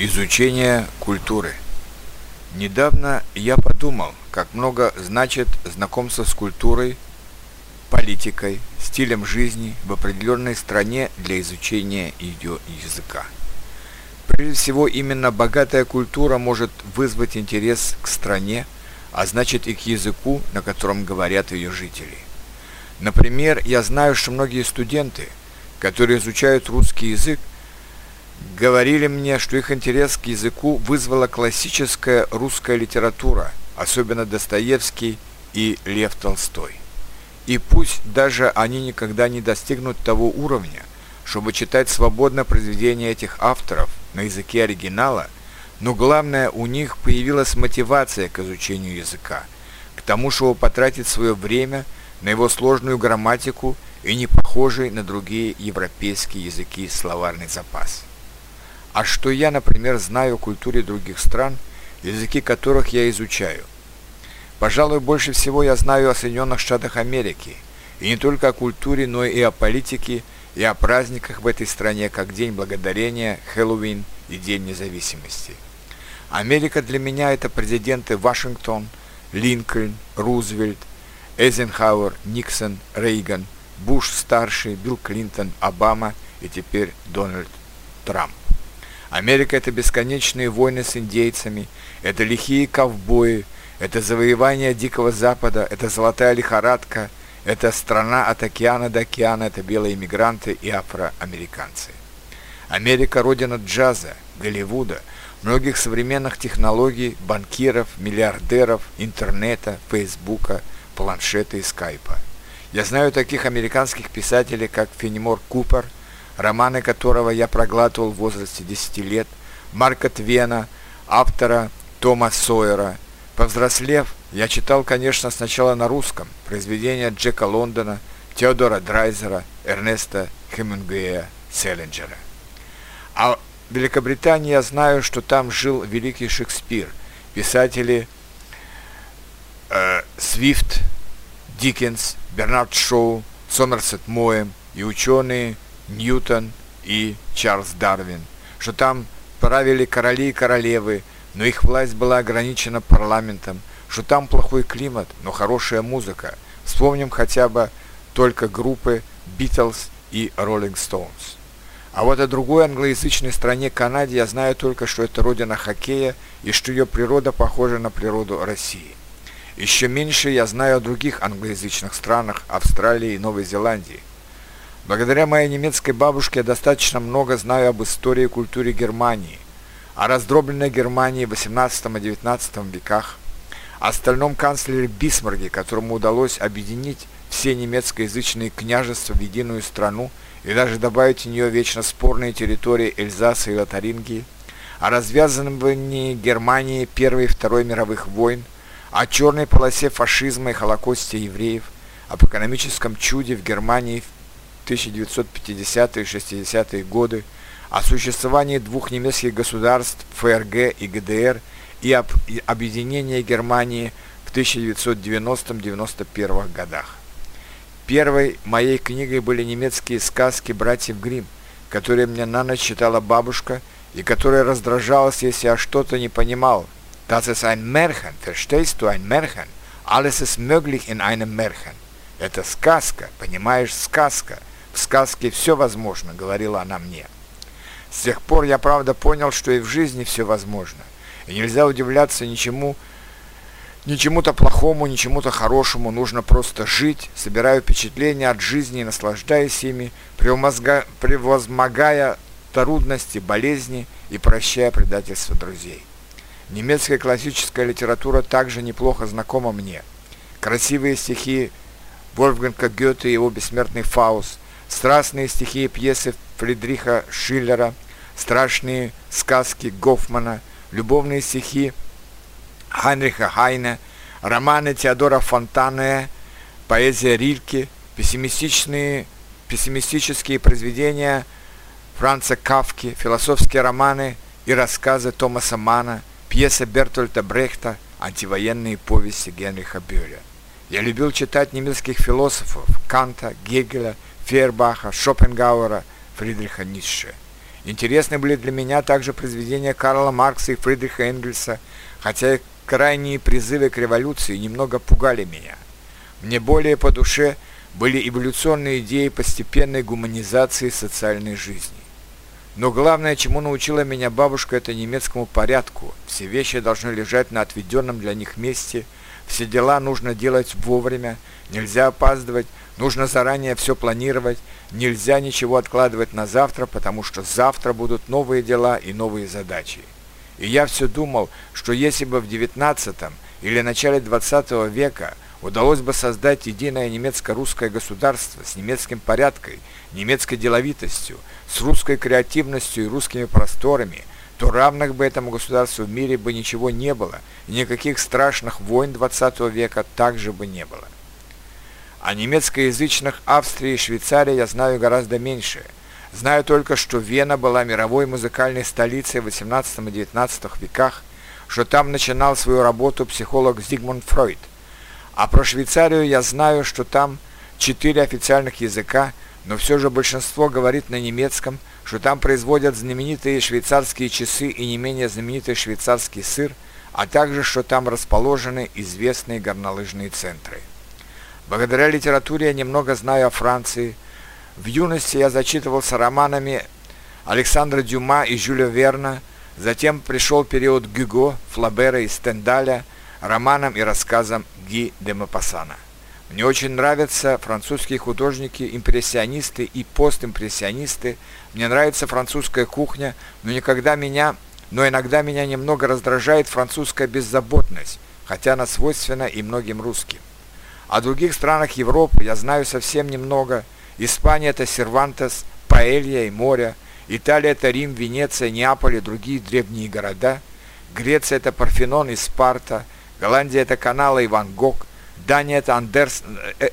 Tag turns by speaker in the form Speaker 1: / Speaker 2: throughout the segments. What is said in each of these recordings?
Speaker 1: Изучение культуры. Недавно я подумал, как много значит знакомство с культурой, политикой, стилем жизни в определенной стране для изучения ее языка. Прежде всего, именно богатая культура может вызвать интерес к стране, а значит и к языку, на котором говорят ее жители. Например, я знаю, что многие студенты, которые изучают русский язык, говорили мне, что их интерес к языку вызвала классическая русская литература, особенно Достоевский и Лев Толстой. И пусть даже они никогда не достигнут того уровня, чтобы читать свободно произведения этих авторов на языке оригинала, но главное, у них появилась мотивация к изучению языка, к тому, чтобы потратить свое время на его сложную грамматику и не похожий на другие европейские языки словарный запас. А что я, например, знаю о культуре других стран, языки которых я изучаю? Пожалуй, больше всего я знаю о Соединенных Штатах Америки, и не только о культуре, но и о политике, и о праздниках в этой стране, как День Благодарения, Хэллоуин и День Независимости. Америка для меня это президенты Вашингтон, Линкольн, Рузвельт, Эйзенхауэр, Никсон, Рейган, Буш-старший, Билл Клинтон, Обама и теперь Дональд Трамп. Америка – это бесконечные войны с индейцами, это лихие ковбои, это завоевание Дикого Запада, это золотая лихорадка, это страна от океана до океана, это белые иммигранты и афроамериканцы. Америка – родина джаза, Голливуда, многих современных технологий, банкиров, миллиардеров, интернета, фейсбука, планшета и скайпа. Я знаю таких американских писателей, как Фенемор Купер – романы которого я проглатывал в возрасте 10 лет, Марка Твена, автора Тома Сойера. Повзрослев, я читал, конечно, сначала на русском произведения Джека Лондона, Теодора Драйзера, Эрнеста Хемингуэя, Селлинджера. А в Великобритании я знаю, что там жил великий Шекспир, писатели э, Свифт, Диккенс, Бернард Шоу, Сомерсет Моэм и ученые Ньютон и Чарльз Дарвин, что там правили короли и королевы, но их власть была ограничена парламентом, что там плохой климат, но хорошая музыка. Вспомним хотя бы только группы Beatles и Rolling Stones. А вот о другой англоязычной стране Канаде я знаю только, что это родина хоккея и что ее природа похожа на природу России. Еще меньше я знаю о других англоязычных странах Австралии и Новой Зеландии. Благодаря моей немецкой бабушке я достаточно много знаю об истории и культуре Германии, о раздробленной Германии в XVIII и XIX веках, о стальном канцлере Бисмарге, которому удалось объединить все немецкоязычные княжества в единую страну и даже добавить в нее вечно спорные территории Эльзаса и Лотарингии, о развязывании Германии Первой и Второй мировых войн, о черной полосе фашизма и холокосте евреев, об экономическом чуде в Германии в 1950-е и 60-е годы, о существовании двух немецких государств ФРГ и ГДР и об объединении Германии в 1990-91 годах. Первой моей книгой были немецкие сказки братьев Гримм, которые мне на ночь читала бабушка и которая раздражалась, если я что-то не понимал. Das ist ein Märchen, verstehst du ein Märchen? Alles ist möglich in einem Märchen. Это сказка, понимаешь, сказка. В сказке все возможно, говорила она мне. С тех пор я правда понял, что и в жизни все возможно. И нельзя удивляться ничему, ничему-то плохому, ничему-то хорошему. Нужно просто жить, собирая впечатления от жизни и наслаждаясь ими, превозмогая трудности, болезни и прощая предательство друзей. Немецкая классическая литература также неплохо знакома мне. Красивые стихи Вольфганга Гёте и его бессмертный Фауст – страстные стихи и пьесы Фридриха Шиллера, страшные сказки Гофмана, любовные стихи Хайнриха Хайна, романы Теодора Фонтане, поэзия Рильке, пессимистичные, пессимистические произведения Франца Кавки, философские романы и рассказы Томаса Мана, пьесы Бертольда Брехта, антивоенные повести Генриха Бюля. Я любил читать немецких философов Канта, Гегеля, Фейербаха, Шопенгауэра, Фридриха Ницше. Интересны были для меня также произведения Карла Маркса и Фридриха Энгельса, хотя и крайние призывы к революции немного пугали меня. Мне более по душе были эволюционные идеи постепенной гуманизации социальной жизни. Но главное, чему научила меня бабушка, это немецкому порядку. Все вещи должны лежать на отведенном для них месте, все дела нужно делать вовремя, нельзя опаздывать, нужно заранее все планировать, нельзя ничего откладывать на завтра, потому что завтра будут новые дела и новые задачи. И я все думал, что если бы в XIX или начале XX века – удалось бы создать единое немецко-русское государство с немецким порядком, немецкой деловитостью, с русской креативностью и русскими просторами, то равных бы этому государству в мире бы ничего не было, и никаких страшных войн XX века также бы не было. О немецкоязычных Австрии и Швейцарии я знаю гораздо меньше. Знаю только, что Вена была мировой музыкальной столицей в XVIII и XIX веках, что там начинал свою работу психолог Зигмунд Фройд – а про Швейцарию я знаю, что там четыре официальных языка, но все же большинство говорит на немецком, что там производят знаменитые швейцарские часы и не менее знаменитый швейцарский сыр, а также, что там расположены известные горнолыжные центры. Благодаря литературе я немного знаю о Франции. В юности я зачитывался романами Александра Дюма и Жюля Верна, затем пришел период Гюго, Флабера и Стендаля – романам и рассказам Ги де Мапассана. Мне очень нравятся французские художники-импрессионисты и постимпрессионисты. Мне нравится французская кухня, но никогда меня, но иногда меня немного раздражает французская беззаботность, хотя она свойственна и многим русским. О других странах Европы я знаю совсем немного. Испания – это Сервантес, Паэлья и море. Италия – это Рим, Венеция, Неаполь и другие древние города. Греция – это Парфенон и Спарта – Голландия это каналы и Ван Гог. Дания это, Андерс, э,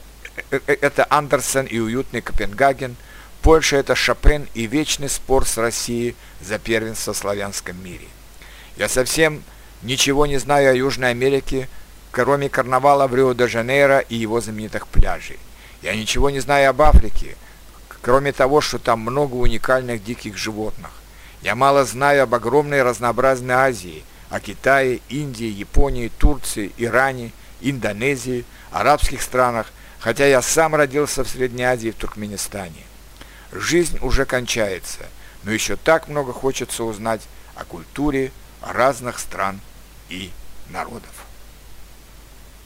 Speaker 1: э, э, это Андерсен и уютный Копенгаген. Польша это Шопен и вечный спор с Россией за первенство в славянском мире. Я совсем ничего не знаю о Южной Америке, кроме карнавала в Рио-де-Жанейро и его знаменитых пляжей. Я ничего не знаю об Африке, кроме того, что там много уникальных диких животных. Я мало знаю об огромной разнообразной Азии – о Китае, Индии, Японии, Турции, Иране, Индонезии, арабских странах, хотя я сам родился в Средней Азии, в Туркменистане. Жизнь уже кончается, но еще так много хочется узнать о культуре разных стран и народов.